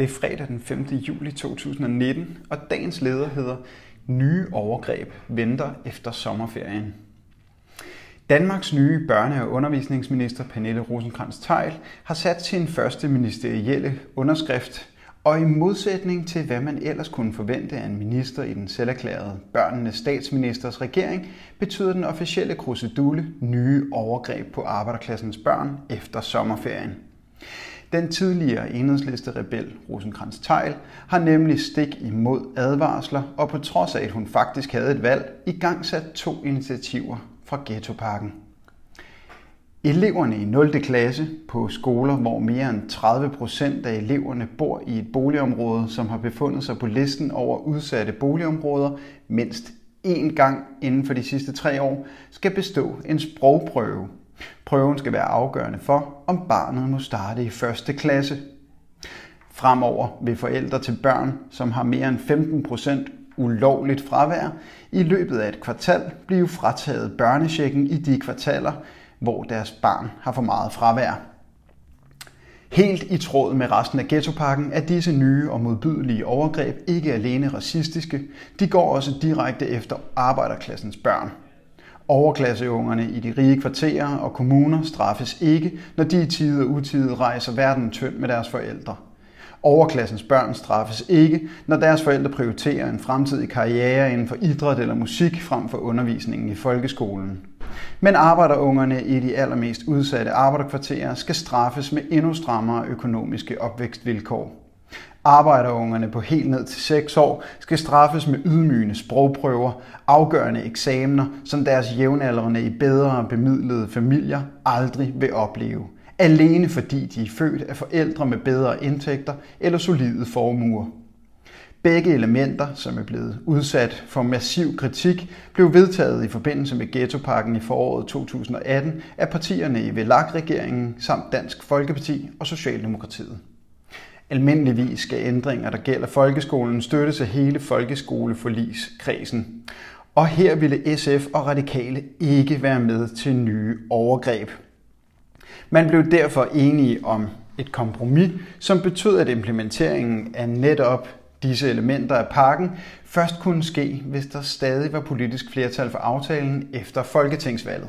Det er fredag den 5. juli 2019, og dagens leder hedder Nye overgreb venter efter sommerferien. Danmarks nye børne- og undervisningsminister Pernille rosenkrantz teil har sat sin første ministerielle underskrift, og i modsætning til hvad man ellers kunne forvente af en minister i den selverklærede børnenes statsministers regering, betyder den officielle krusedule nye overgreb på arbejderklassens børn efter sommerferien. Den tidligere enhedsliste rebel rosenkrantz teil har nemlig stik imod advarsler, og på trods af, at hun faktisk havde et valg, i gang sat to initiativer fra Ghettoparken. Eleverne i 0. klasse på skoler, hvor mere end 30 procent af eleverne bor i et boligområde, som har befundet sig på listen over udsatte boligområder mindst én gang inden for de sidste tre år, skal bestå en sprogprøve Prøven skal være afgørende for, om barnet må starte i første klasse. Fremover vil forældre til børn, som har mere end 15% ulovligt fravær, i løbet af et kvartal blive frataget børnechecken i de kvartaler, hvor deres barn har for meget fravær. Helt i tråd med resten af ghettopakken er disse nye og modbydelige overgreb ikke alene racistiske, de går også direkte efter arbejderklassens børn. Overklasseungerne i de rige kvarterer og kommuner straffes ikke, når de i tide og utide rejser verden tynd med deres forældre. Overklassens børn straffes ikke, når deres forældre prioriterer en fremtidig karriere inden for idræt eller musik frem for undervisningen i folkeskolen. Men arbejderungerne i de allermest udsatte arbejderkvarterer skal straffes med endnu strammere økonomiske opvækstvilkår. Arbejderungerne på helt ned til 6 år skal straffes med ydmygende sprogprøver, afgørende eksamener, som deres jævnaldrende i bedre bemidlede familier aldrig vil opleve. Alene fordi de er født af forældre med bedre indtægter eller solide formuer. Begge elementer, som er blevet udsat for massiv kritik, blev vedtaget i forbindelse med Ghettopakken i foråret 2018 af partierne i VLAG-regeringen samt Dansk Folkeparti og Socialdemokratiet. Almindeligvis skal ændringer, der gælder folkeskolen, støttes af hele folkeskoleforligskredsen. Og her ville SF og Radikale ikke være med til nye overgreb. Man blev derfor enige om et kompromis, som betød, at implementeringen af netop disse elementer af pakken først kunne ske, hvis der stadig var politisk flertal for aftalen efter folketingsvalget.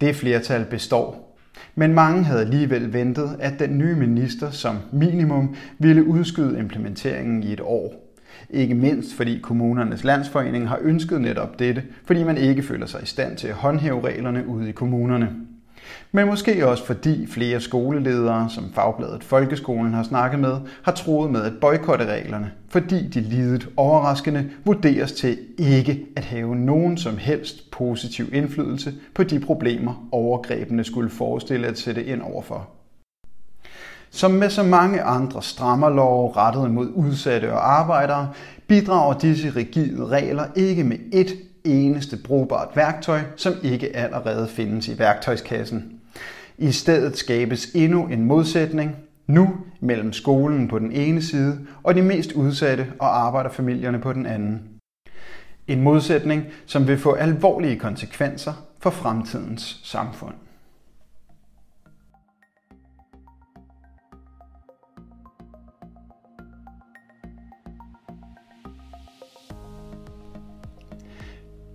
Det flertal består men mange havde alligevel ventet, at den nye minister som minimum ville udskyde implementeringen i et år. Ikke mindst fordi kommunernes landsforening har ønsket netop dette, fordi man ikke føler sig i stand til at håndhæve reglerne ude i kommunerne. Men måske også fordi flere skoleledere, som fagbladet Folkeskolen har snakket med, har troet med at boykotte reglerne, fordi de lidet overraskende vurderes til ikke at have nogen som helst positiv indflydelse på de problemer, overgrebene skulle forestille at sætte ind overfor. Som med så mange andre strammerlove rettet mod udsatte og arbejdere, bidrager disse rigide regler ikke med et eneste brugbart værktøj, som ikke allerede findes i værktøjskassen. I stedet skabes endnu en modsætning, nu mellem skolen på den ene side og de mest udsatte og arbejderfamilierne på den anden. En modsætning, som vil få alvorlige konsekvenser for fremtidens samfund.